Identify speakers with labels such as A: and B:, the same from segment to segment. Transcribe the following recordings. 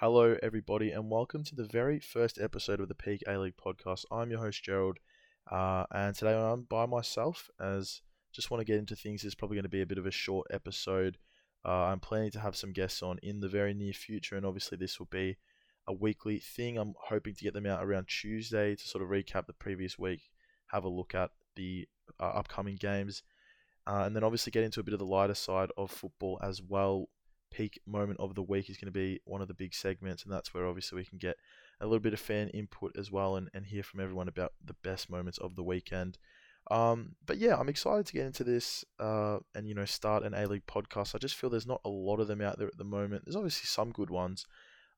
A: Hello, everybody, and welcome to the very first episode of the Peak A League podcast. I'm your host, Gerald, uh, and today I'm by myself as just want to get into things. It's probably going to be a bit of a short episode. Uh, I'm planning to have some guests on in the very near future, and obviously, this will be a weekly thing. I'm hoping to get them out around Tuesday to sort of recap the previous week, have a look at the uh, upcoming games, uh, and then obviously get into a bit of the lighter side of football as well. Peak moment of the week is going to be one of the big segments, and that's where obviously we can get a little bit of fan input as well and, and hear from everyone about the best moments of the weekend. Um, but yeah, I'm excited to get into this uh, and you know start an A League podcast. I just feel there's not a lot of them out there at the moment. There's obviously some good ones,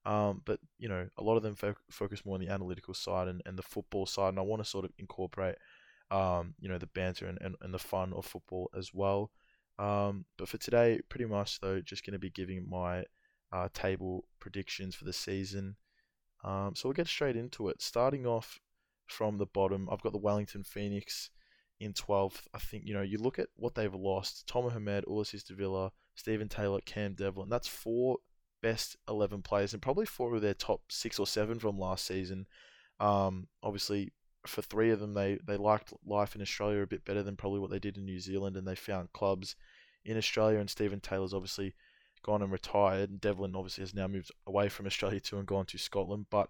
A: um, but you know a lot of them fo- focus more on the analytical side and, and the football side, and I want to sort of incorporate um, you know the banter and, and, and the fun of football as well. Um, but for today, pretty much though, just going to be giving my uh, table predictions for the season. Um, so we'll get straight into it. Starting off from the bottom, I've got the Wellington Phoenix in 12th. I think, you know, you look at what they've lost Tomer Hemed, Ulysses de Villa, Steven Taylor, Cam Devlin. That's four best 11 players and probably four of their top six or seven from last season. Um, obviously, for three of them, they, they liked life in Australia a bit better than probably what they did in New Zealand, and they found clubs in Australia. And Steven Taylor's obviously gone and retired, and Devlin obviously has now moved away from Australia too and gone to Scotland. But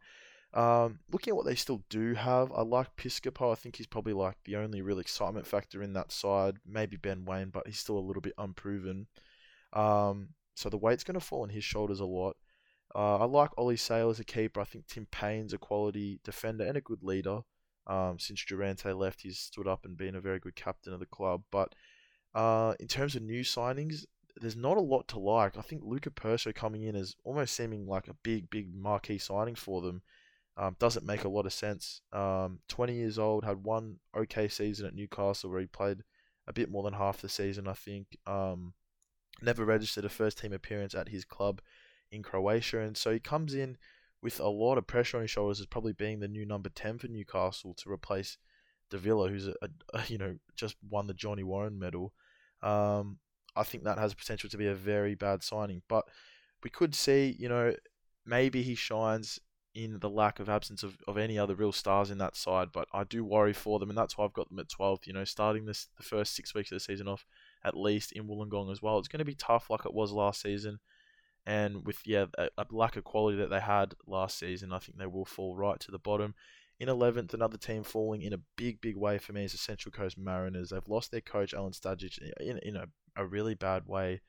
A: um, looking at what they still do have, I like Piscopo. I think he's probably like the only real excitement factor in that side. Maybe Ben Waine, but he's still a little bit unproven. Um, so the weight's going to fall on his shoulders a lot. Uh, I like Ollie Sail as a keeper. I think Tim Payne's a quality defender and a good leader. Um, since Durante left, he's stood up and been a very good captain of the club. But uh, in terms of new signings, there's not a lot to like. I think Luka Prso coming in as almost seeming like a big, big marquee signing for them. Um, doesn't make a lot of sense. Um, 20 years old, had one okay season at Newcastle where he played a bit more than half the season, I think. Um, never registered a first team appearance at his club in Croatia, and so he comes in with a lot of pressure on his shoulders as probably being the new number 10 for Newcastle to replace Davila, who's a, a you know just won the Johnny Warren medal. Um, I think that has potential to be a very bad signing, but we could see, you know, maybe he shines in the lack of absence of, of any other real stars in that side, but I do worry for them, and that's why I've got them at 12th. You know, starting this the first six weeks of the season off at least in Wollongong as well. It's going to be tough, like it was last season, and with yeah a, a lack of quality that they had last season, I think they will fall right to the bottom. In 11th, another team falling in a big, big way for me is the Central Coast Mariners. They've lost their coach, Alen Stajcic, in, in a, a really bad way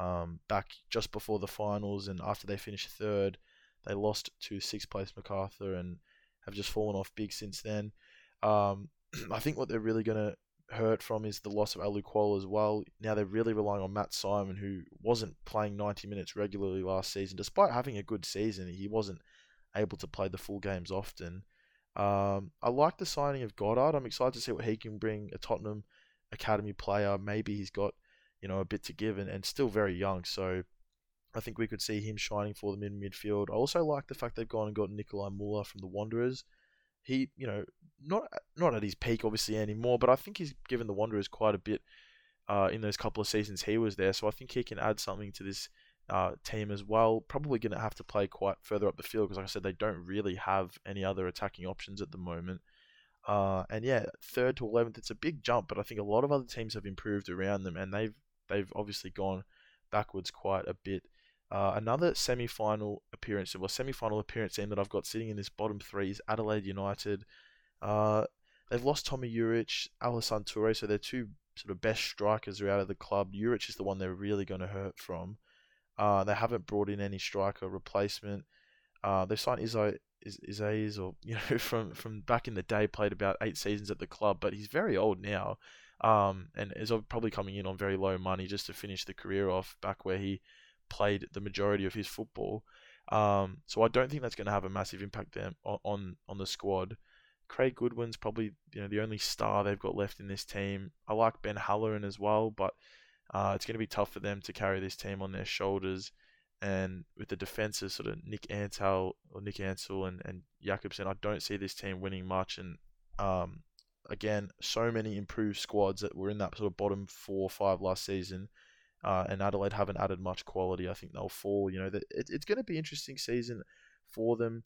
A: um, back just before the finals and after they finished third. They lost to sixth place Macarthur and have just fallen off big since then. Um, I think what they're really going to hurt from is the loss of Alou Kuol as well. Now they're really relying on Matt Simon, who wasn't playing 90 minutes regularly last season. Despite having a good season, he wasn't able to play the full games often. Um, I like the signing of Goddard. I'm excited to see what he can bring. A Tottenham academy player. Maybe he's got you know a bit to give and, and still very young. So I think we could see him shining for them in midfield. I also like the fact they've gone and got Nikolai Muller from the Wanderers. He, you know, not not at his peak obviously anymore, but I think he's given the Wanderers quite a bit uh, in those couple of seasons he was there. So I think he can add something to this uh, team as well. Probably going to have to play quite further up the field because, like I said, they don't really have any other attacking options at the moment. Uh, and yeah, third to eleventh, it's a big jump, but I think a lot of other teams have improved around them, and they've they've obviously gone backwards quite a bit. Uh, another semi-final appearance, well, semi-final appearance team that I've got sitting in this bottom three is Adelaide United. Uh, they've lost Tomi Juric, Al Hassan Toure, so they're two sort of best strikers are out of the club. Juric is the one they're really going to hurt from. Uh, they haven't brought in any striker replacement. Uh, they signed Izai Isaias, or you know, from from back in the day, played about eight seasons at the club, but he's very old now, um, and is probably coming in on very low money just to finish the career off back where he played the majority of his football. Um, so I don't think that's going to have a massive impact on, on on the squad. Craig Goodwin's probably you know the only star they've got left in this team. I like Ben Halloran as well, but uh, it's going to be tough for them to carry this team on their shoulders. And with the defenses, sort of Nick Antal or Nick Ansell and, and Jakobsen, I don't see this team winning much. And um, again, so many improved squads that were in that sort of bottom four or five last season uh, and Adelaide haven't added much quality. I think they'll fall. You know, that it, it's going to be interesting season for them.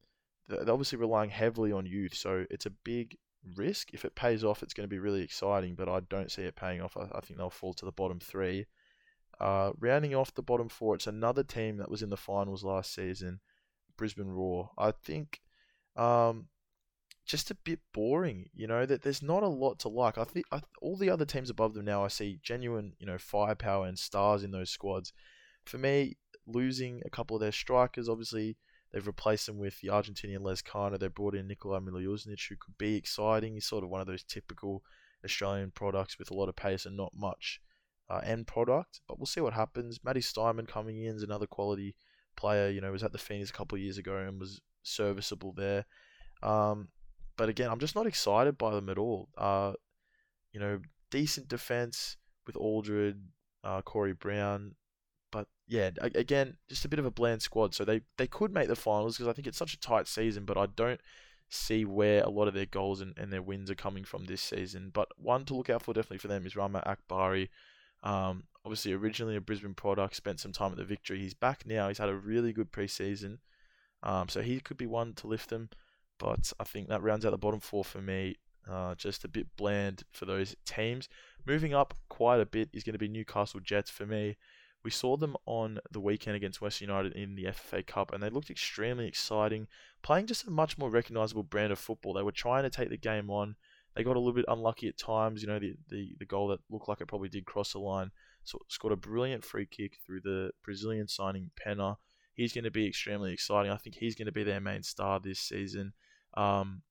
A: They're obviously relying heavily on youth, so it's a big risk. If it pays off, it's going to be really exciting, but I don't see it paying off. I, I think they'll fall to the bottom three. Uh, rounding off the bottom four, it's another team that was in the finals last season, Brisbane Roar. I think um, just a bit boring. You know that there's not a lot to like. I think I, all the other teams above them now, I see genuine, you know, firepower and stars in those squads. For me, losing a couple of their strikers, obviously they've replaced them with the Argentinian Les Lezcano. They brought in Nikola Mileusnic, who could be exciting. He's sort of one of those typical Australian products with a lot of pace and not much uh, end product. But we'll see what happens. Matty Steinmann coming in is another quality player. You know, was at the Phoenix a couple of years ago and was serviceable there. Um, but again, I'm just not excited by them at all. Uh, you know, decent defense with Aldred, uh, Corey Brown, but yeah, again, just a bit of a bland squad. So they they could make the finals because I think it's such a tight season, but I don't see where a lot of their goals and, and their wins are coming from this season. But one to look out for definitely for them is Rahmat Akbari. Um, obviously, originally a Brisbane product, spent some time at the Victory. He's back now. He's had a really good preseason. Um, so he could be one to lift them. But I think that rounds out the bottom four for me. Uh, just a bit bland for those teams. Moving up quite a bit is going to be Newcastle Jets for me. We saw them on the weekend against West United in the FFA Cup, and they looked extremely exciting, playing just a much more recognisable brand of football. They were trying to take the game on. They got a little bit unlucky at times. You know, the, the, the goal that looked like it probably did cross the line. So scored a brilliant free kick through the Brazilian signing Penha. He's going to be extremely exciting. I think he's going to be their main star this season. Um,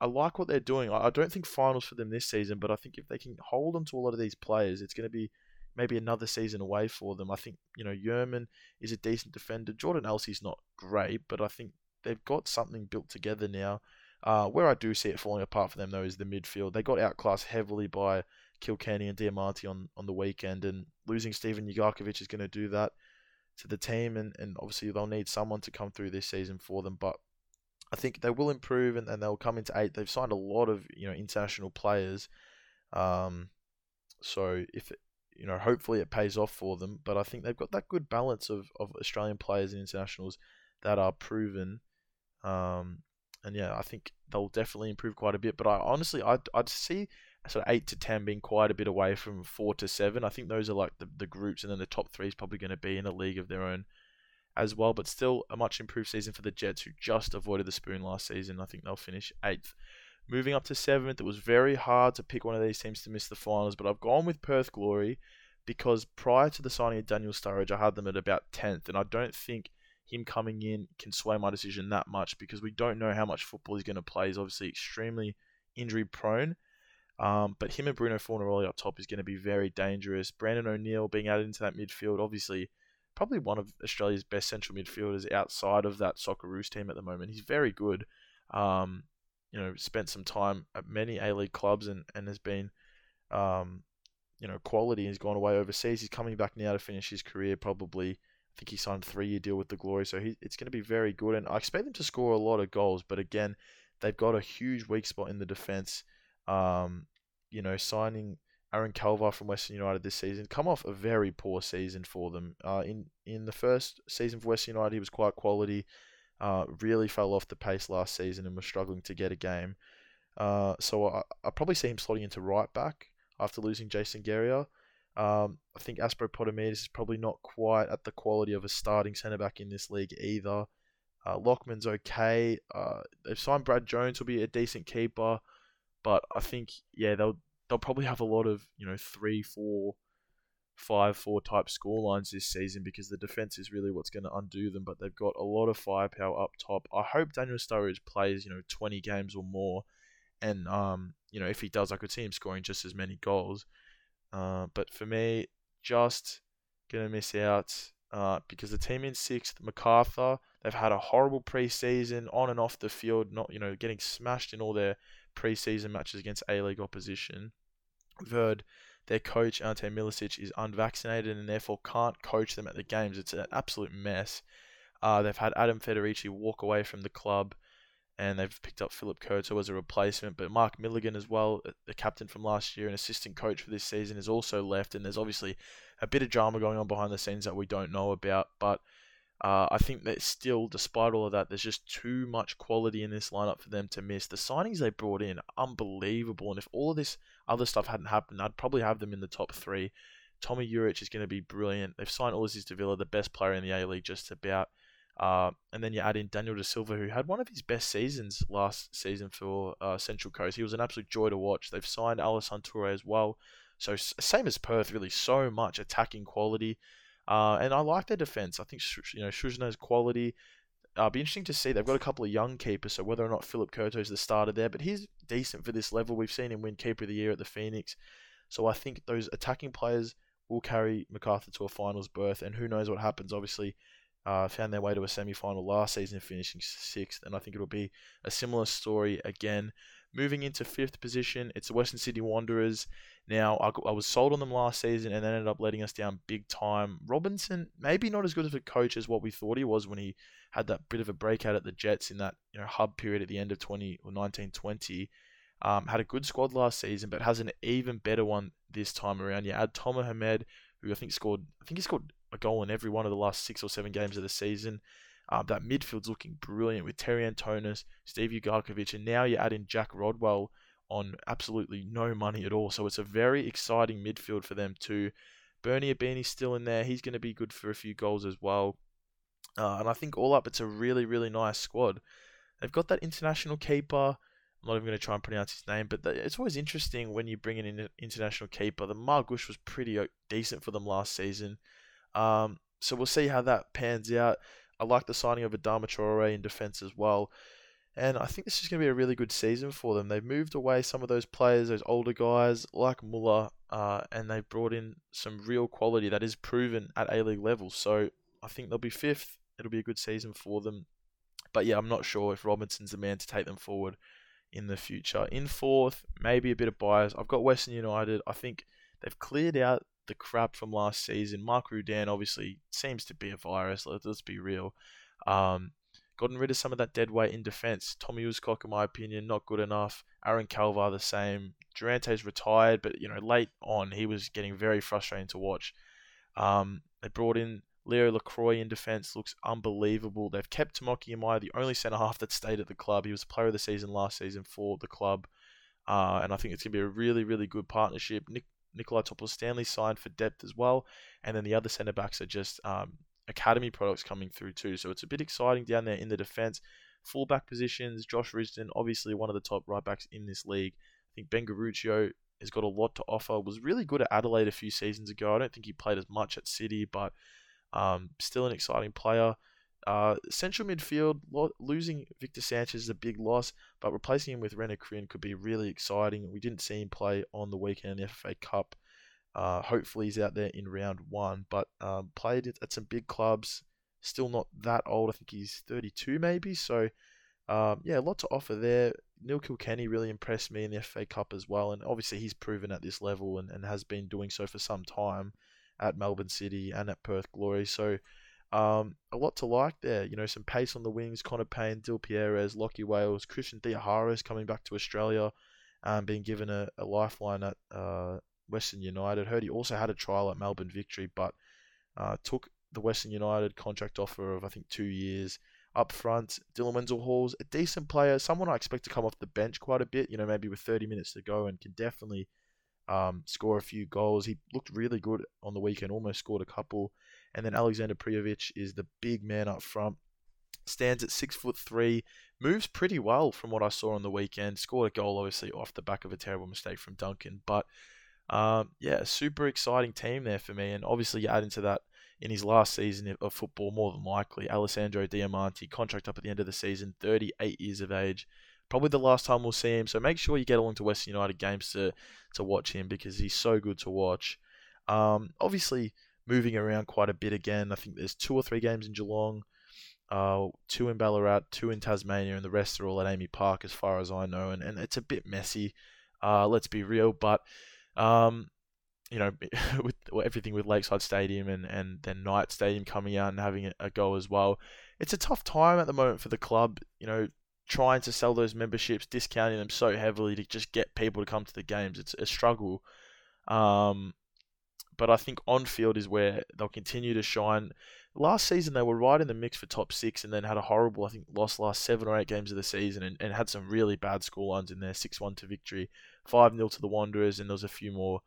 A: I like what they're doing. I don't think finals for them this season, but I think if they can hold on to a lot of these players, it's going to be maybe another season away for them. I think, you know, Yerman is a decent defender. Jordan Elsey's not great, but I think they've got something built together now. Uh, where I do see it falling apart for them, though, is the midfield. They got outclassed heavily by Kilkenny and Diamanti on, on the weekend, and losing Steven Ugarkovic is going to do that to the team, and, and obviously they'll need someone to come through this season for them. But I think they will improve, and, and they'll come into eight. They've signed a lot of you know international players, um, so if you know, hopefully it pays off for them. But I think they've got that good balance of, of Australian players and internationals that are proven. Um, and yeah, I think they'll definitely improve quite a bit. But I honestly, I'd, I'd see sort of eight to ten being quite a bit away from four to seven. I think those are like the, the groups, and then the top three is probably going to be in a league of their own as well. But still, a much improved season for the Jets, who just avoided the spoon last season. I think they'll finish eighth. Moving up to seventh, it was very hard to pick one of these teams to miss the finals, but I've gone with Perth Glory because prior to the signing of Daniel Sturridge, I had them at about 10th, and I don't think him coming in can sway my decision that much because we don't know how much football he's going to play. He's obviously extremely injury prone. Um, but him and Bruno Fornaroli up top is going to be very dangerous. Brandon O'Neill being added into that midfield, obviously, probably one of Australia's best central midfielders outside of that Socceroos team at the moment. He's very good. Um, you know, spent some time at many A League clubs and, and has been, um, you know, quality. He's gone away overseas. He's coming back now to finish his career. Probably, I think he signed a three-year deal with the Glory, so he, it's going to be very good. And I expect them to score a lot of goals. But again, they've got a huge weak spot in the defense. Um, you know, signing Aaron Calver from Western United this season, come off a very poor season for them. Uh, in in the first season for Western United, he was quite quality. Uh, really fell off the pace last season and was struggling to get a game. Uh, so I, I probably see him slotting into right back after losing Jason Geria. Um, I think Aspropotamitis is probably not quite at the quality of a starting centre back in this league either. Uh, Lachman's okay. Uh, they've signed Brad Jones, will be a decent keeper, but I think yeah they'll they'll probably have a lot of you know three, four five four type score lines this season because the defense is really what's going to undo them. But they've got a lot of firepower up top. I hope Daniel Sturridge plays you know 20 games or more, and um you know if he does, I could see him scoring just as many goals. Uh, but for me, just gonna miss out uh, because the team in sixth, Macarthur, they've had a horrible preseason on and off the field, not you know getting smashed in all their preseason matches against A League opposition. We've heard their coach, Ante Milicic, is unvaccinated and therefore can't coach them at the games. It's an absolute mess. Uh, they've had Adam Federici walk away from the club. and they've picked up Filip Kurto as a replacement. But Mark Milligan as well, the captain from last year and assistant coach for this season, has also left, and there's obviously a bit of drama going on behind the scenes that we don't know about. But uh, I think that still, despite all of that, there's just too much quality in this lineup for them to miss. The signings they brought in, unbelievable. And if all of this other stuff hadn't happened, I'd probably have them in the top three. Tomi Juric is going to be brilliant. They've signed Ulysses Davila, the best player in the A League, just about. Uh, and then you add in Daniel De Silva, who had one of his best seasons last season for uh, Central Coast. He was an absolute joy to watch. They've signed Alessandro Toure as well. So same as Perth, really, so much attacking quality. Uh, and I like their defense. I think you know Susnjar's quality. Uh, be interesting to see. They've got a couple of young keepers, so whether or not Filip Kurto is the starter there, but he's decent for this level. We've seen him win Keeper of the Year at the Phoenix, so I think those attacking players will carry Macarthur to a finals berth, and who knows what happens. Obviously, uh, found their way to a semi-final last season, finishing sixth, and I think it'll be a similar story again. Moving into fifth position, it's the Western Sydney Wanderers. Now, I, I was sold on them last season and they ended up letting us down big time. Robinson, maybe not as good of a coach as what we thought he was when he had that bit of a breakout at the Jets in that you know hub period at the end of 20 or 1920. Um, had a good squad last season, but has an even better one this time around. You add Tomer Hemed, who I think scored, I think he scored a goal in every one of the last six or seven games of the season. Um, that midfield's looking brilliant with Terry Antonis, Steve Ugarkovic, and now you add in Jack Rodwell, on absolutely no money at all. So it's a very exciting midfield for them too. Bernie Ibini's still in there. He's going to be good for a few goals as well. Uh, and I think all up, it's a really, really nice squad. They've got that international keeper. I'm not even going to try and pronounce his name, but it's always interesting when you bring in an international keeper. The Margush was pretty uh, decent for them last season. Um, so we'll see how that pans out. I like the signing of Adama Traore in defence as well. And I think this is going to be a really good season for them. They've moved away some of those players, those older guys like Muller, uh, and they've brought in some real quality that is proven at A League level. So I think they'll be fifth. It'll be a good season for them. But yeah, I'm not sure if Robinson's the man to take them forward in the future. In fourth, maybe a bit of bias. I've got Western United. I think they've cleared out the crap from last season. Mark Rudan obviously seems to be a virus. Let's be real. Um, gotten rid of some of that dead weight in defence. Tommy Uskok, in my opinion, not good enough. Aaron Calver, the same. Durante's retired, but you know, late on, he was getting very frustrating to watch. Um, they brought in Leo Lacroix in defence, looks unbelievable. They've kept Tomoki Imai, the only centre half that stayed at the club. He was player of the season last season for the club, uh, and I think it's going to be a really, really good partnership. Nick, Nikolai Topor-Stanley signed for depth as well, and then the other centre backs are just um, academy products coming through too. So it's a bit exciting down there in the defense. Fullback positions, Josh Risdon, obviously one of the top right backs in this league. I think Ben Garuccio has got a lot to offer. Was really good at Adelaide a few seasons ago. I don't think he played as much at City, but um, still an exciting player. Uh, central midfield, lo- losing Victor Sanchez is a big loss, but replacing him with René Krhin could be really exciting. We didn't see him play on the weekend in the FFA Cup. Uh, hopefully he's out there in round one, but um, played at some big clubs. Still not that old. I think he's 32 maybe. So um, yeah, a lot to offer there. Neil Kilkenny really impressed me in the FA Cup as well, and obviously he's proven at this level and, and has been doing so for some time at Melbourne City and at Perth Glory. So um, a lot to like there. You know, some pace on the wings. Connor Pain, Dil Pierres, Lockie Wales, Christian Theoharous coming back to Australia, um, being given a, a lifeline at uh, Western United. Heard he also had a trial at Melbourne Victory, but uh, took the Western United contract offer of I think two years. Up front, Dylan Wenzel Hall's a decent player, someone I expect to come off the bench quite a bit. You know, maybe with 30 minutes to go, and can definitely um, score a few goals. He looked really good on the weekend, almost scored a couple. And then Alexander Prijovic is the big man up front. Stands at six foot three, moves pretty well from what I saw on the weekend. Scored a goal, obviously, off the back of a terrible mistake from Duncan, but um, yeah, super exciting team there for me. And obviously, you add into that in his last season of football, more than likely, Alessandro Diamanti, contract up at the end of the season, 38 years of age. Probably the last time we'll see him. So make sure you get along to Western United games to, to watch him because he's so good to watch. Um, obviously, moving around quite a bit again. I think there's two or three games in Geelong, uh, two in Ballarat, two in Tasmania, and the rest are all at AAMI Park, as far as I know. And, and it's a bit messy, uh, let's be real. But um, you know, with everything with Lakeside Stadium and, and then Knight Stadium coming out and having a, go as well, it's a tough time at the moment for the club. You know, trying to sell those memberships, discounting them so heavily to just get people to come to the games. It's a struggle. Um, but I think on field is where they'll continue to shine. Last season they were right in the mix for top six, and then had a horrible, I think, lost last seven or eight games of the season, and, and had some really bad score lines in there. Six one to victory, five 0 to the Wanderers, and there was a few more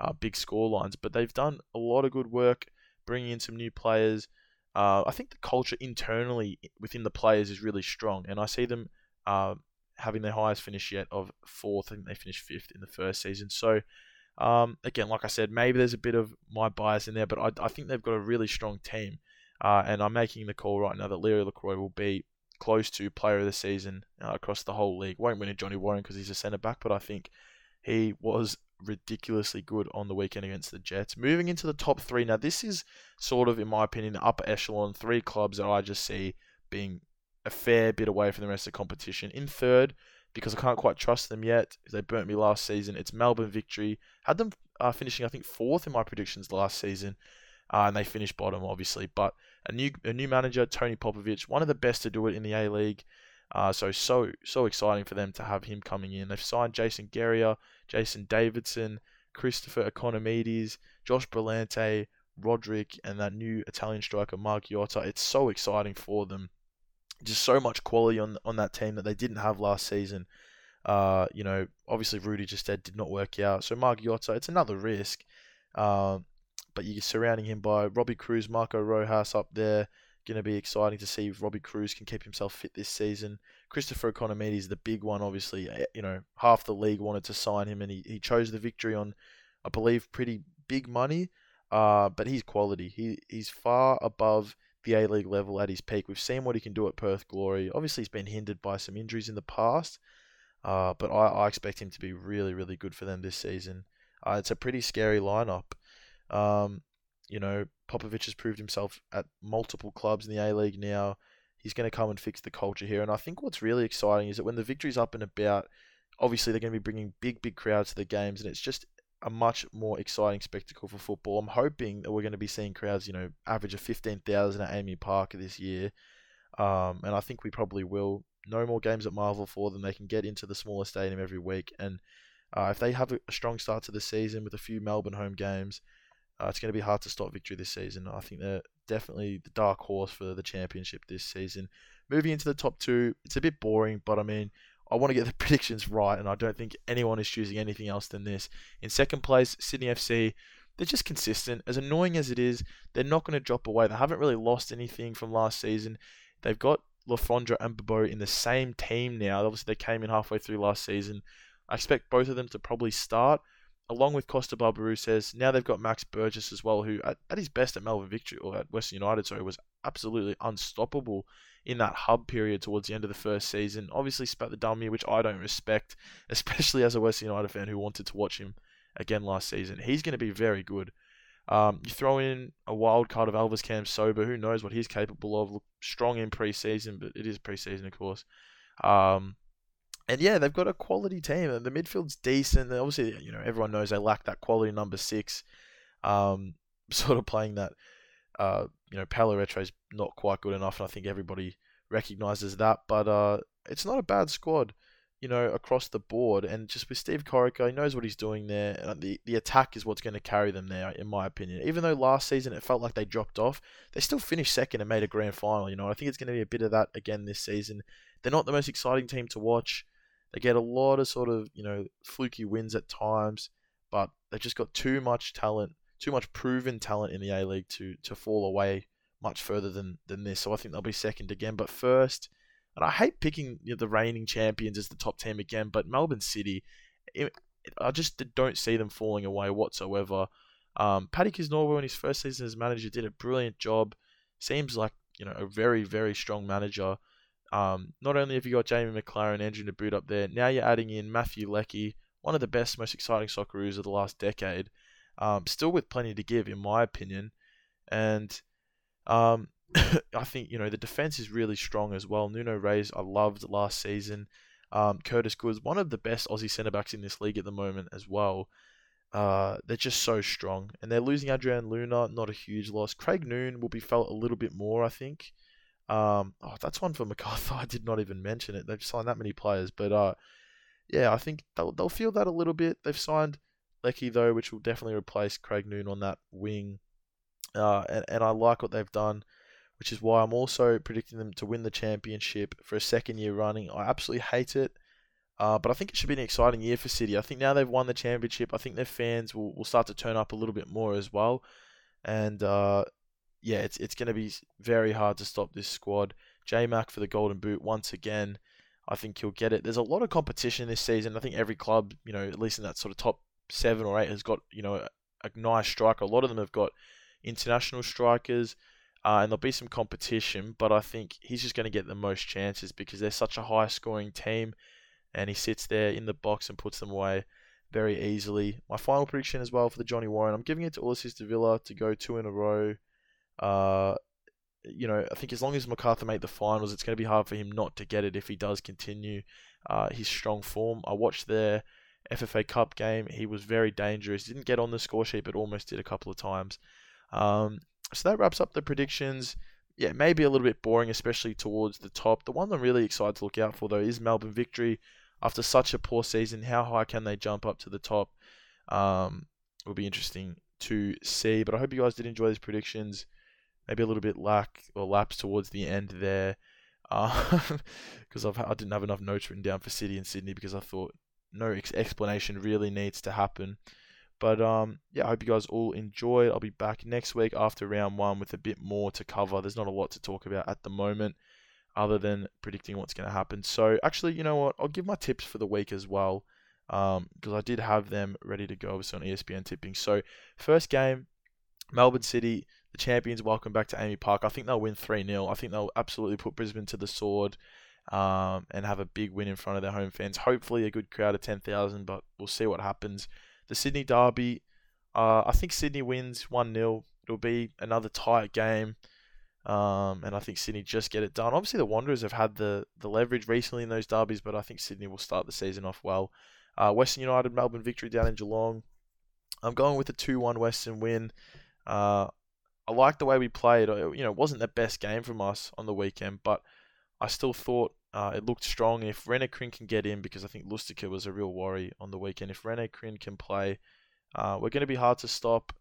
A: uh, big score lines. But they've done a lot of good work bringing in some new players. Uh, I think the culture internally within the players is really strong, and I see them uh, having their highest finish yet of fourth. I think they finished fifth in the first season. So um, again, like I said, maybe there's a bit of my bias in there, but I, I think they've got a really strong team. Uh, and I'm making the call right now that Leary Lacroix will be close to player of the season uh, across the whole league. Won't win a Johnny Warren because he's a centre back, but I think he was ridiculously good on the weekend against the Jets. Moving into the top three now, this is sort of, in my opinion, the upper echelon. Three clubs that I just see being a fair bit away from the rest of the competition. In third, because I can't quite trust them yet. They burnt me last season. It's Melbourne victory. Had them uh, finishing, I think, fourth in my predictions last season, uh, and they finished bottom, obviously. But a new a new manager, Tony Popovic, one of the best to do it in the A League. Uh, so so so exciting for them to have him coming in. They've signed Jason Geria, Jason Davidson, Christopher Ikonomidis, Josh Brillante, Roderick, and that new Italian striker Margiotta. It's so exciting for them just so much quality on on that team that they didn't have last season. Uh, you know, obviously Rudy Gestede did not work out. So Margiotta, it's another risk. Uh, but you're surrounding him by Robbie Kruse, Marco Rojas up there. Going to be exciting to see if Robbie Kruse can keep himself fit this season. Christopher Ikonomidis is the big one, obviously. Eh, you know, half the league wanted to sign him, and he, he chose the victory on, I believe, pretty big money. Uh, but he's quality. He he's far above the A League level at his peak. We've seen what he can do at Perth Glory. Obviously, he's been hindered by some injuries in the past, uh, but I, I, expect him to be really, really good for them this season. Uh, it's a pretty scary lineup. Um, you know, Popovic has proved himself at multiple clubs in the A League now. He's going to come and fix the culture here. And I think what's really exciting is that when the victory's up and about, obviously they're going to be bringing big, big crowds to the games, and it's just a much more exciting spectacle for football. I'm hoping that we're going to be seeing crowds, you know, average of 15,000 at AAMI Park this year. Um, and I think we probably will. No more games at Marvel for them. They can get into the smaller stadium every week. And uh, if they have a strong start to the season with a few Melbourne home games, uh, it's going to be hard to stop victory this season. I think they're definitely the dark horse for the championship this season. Moving into the top two, it's a bit boring, but I mean, I want to get the predictions right, and I don't think anyone is choosing anything else than this. In second place, Sydney FC. They're just consistent. As annoying as it is, they're not going to drop away. They haven't really lost anything from last season. They've got Le Fondre and Babo in the same team now. Obviously, they came in halfway through last season. I expect both of them to probably start, along with Kosta Barbarouses. Now they've got Max Burgess as well, who at, at his best at Melbourne Victory or at Western United, sorry, was absolutely unstoppable in that hub period towards the end of the first season. Obviously, spat the dummy, which I don't respect, especially as a West United fan who wanted to watch him again last season. He's going to be very good. Um, you throw in a wild card of Elvis Kamsoba, who knows what he's capable of. Look strong in preseason, but it is preseason, of course. Um, and yeah, they've got a quality team, and the midfield's decent. Obviously, you know everyone knows they lack that quality number six. Um, sort of playing that uh, you know, Retre is not quite good enough, and I think everybody recognizes that. But uh, it's not a bad squad, you know, across the board. And just with Steve Corica, he knows what he's doing there. Uh, the the attack is what's going to carry them there, in my opinion. Even though last season it felt like they dropped off, they still finished second and made a grand final. You know, I think it's going to be a bit of that again this season. They're not the most exciting team to watch. They get a lot of sort of you know fluky wins at times, but they've just got too much talent too much proven talent in the A League to to fall away much further than than this. So I think they'll be second again. But first, and I hate picking you know, the reigning champions as the top team again, but Melbourne City, it, I just don't see them falling away whatsoever. Um, Paddy Kisnorbo in his first season as manager did a brilliant job. Seems like you know a very very strong manager. Um, not only have you got Jamie Maclaren, Andrew Nabbout up there, now you're adding in Matthew Leckie, one of the best, most exciting Socceroos of the last decade. Um, still with plenty to give, in my opinion. And um, I think, you know, the defense is really strong as well. Nuno Reis, I loved last season. Um, Curtis Goods, one of the best Aussie centre backs in this league at the moment as well. Uh, they're just so strong. And they're losing Adrian Luna, not a huge loss. Craig Noone will be felt a little bit more, I think. Um, oh, that's one for Macarthur. I did not even mention it. They've signed that many players, but uh, yeah, I think they'll they'll feel that a little bit. They've signed Leckie though, which will definitely replace Craig Noone on that wing. Uh, and, and I like what they've done, which is why I'm also predicting them to win the championship for a second year running. I absolutely hate it, uh, but I think it should be an exciting year for City. I think now they've won the championship, I think their fans will, will start to turn up a little bit more as well. And uh, yeah, it's it's going to be very hard to stop this squad. J Mac for the Golden Boot once again. I think he'll get it. There's a lot of competition this season. I think every club, you know, at least in that sort of top seven or eight, has got you know a, a nice striker. A lot of them have got international strikers, uh, and there'll be some competition. But I think he's just going to get the most chances because they're such a high scoring team, and he sits there in the box and puts them away very easily. My final prediction as well for the Johnny Warren, I'm giving it to Ulysses Davila to go two in a row. Uh, you know, I think as long as Macarthur made the finals, it's going to be hard for him not to get it if he does continue uh, his strong form. I watched their FFA Cup game. He was very dangerous. Didn't get on the score sheet, but almost did a couple of times. Um, so that wraps up the predictions. Yeah, maybe a little bit boring, especially towards the top. The one I'm really excited to look out for, though, is Melbourne victory. After such a poor season, how high can they jump up to the top? Um, will be interesting to see. But I hope you guys did enjoy these predictions. Maybe a little bit lack or lapse towards the end there, because uh, I didn't have enough notes written down for City and Sydney because I thought no ex- explanation really needs to happen. But um, yeah, I hope you guys all enjoyed. I'll be back next week after round one with a bit more to cover. There's not a lot to talk about at the moment, other than predicting what's going to happen. So actually, you know what? I'll give my tips for the week as well, because um, I did have them ready to go obviously on ESPN tipping. So first game, Melbourne City, the champions. Welcome back to AAMI Park. I think they'll win three 0 I think they'll absolutely put Brisbane to the sword um, and have a big win in front of their home fans. Hopefully, a good crowd of 10,000, but we'll see what happens. The Sydney Derby, uh, I think Sydney wins 1 0. It'll be another tight game. Um, and I think Sydney just get it done. Obviously, the Wanderers have had the, the leverage recently in those derbies, but I think Sydney will start the season off well. Uh, Western United, Melbourne victory down in Geelong. I'm going with a 2 1 Western win. Uh, I like the way we played. You know, it wasn't the best game from us on the weekend, but I still thought uh, it looked strong. If Rene Krhin can get in, because I think Lustica was a real worry on the weekend, if Rene Krhin can play, uh, we're going to be hard to stop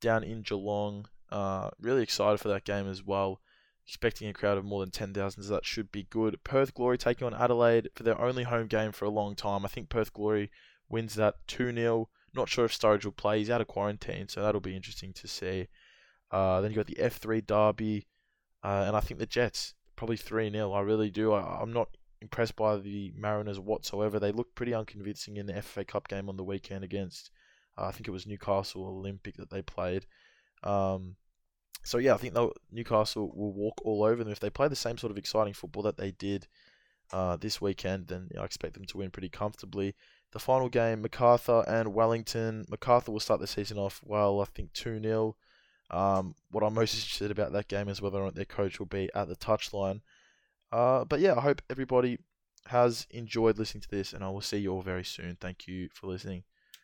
A: down in Geelong. Uh, really excited for that game as well. Expecting a crowd of more than 10,000, so that should be good. Perth Glory taking on Adelaide for their only home game for a long time. I think Perth Glory wins that 2 0. Not sure if Sturridge will play. He's out of quarantine, so that'll be interesting to see. Uh, then you got the F3 Derby, uh, and I think the Jets probably 3 0. I really do. I, am not impressed by the Mariners whatsoever. They looked pretty unconvincing in the FA Cup game on the weekend against, uh, I think it was Newcastle Olympic that they played. Um, so yeah, I think Newcastle will walk all over them if they play the same sort of exciting football that they did uh, this weekend. Then I expect them to win pretty comfortably. The final game, Macarthur and Wellington. Macarthur will start the season off well, I think two 0 um, what I'm most interested about that game is whether or not their coach will be at the touchline. Uh, but yeah, I hope everybody has enjoyed listening to this, and I will see you all very soon. Thank you for listening.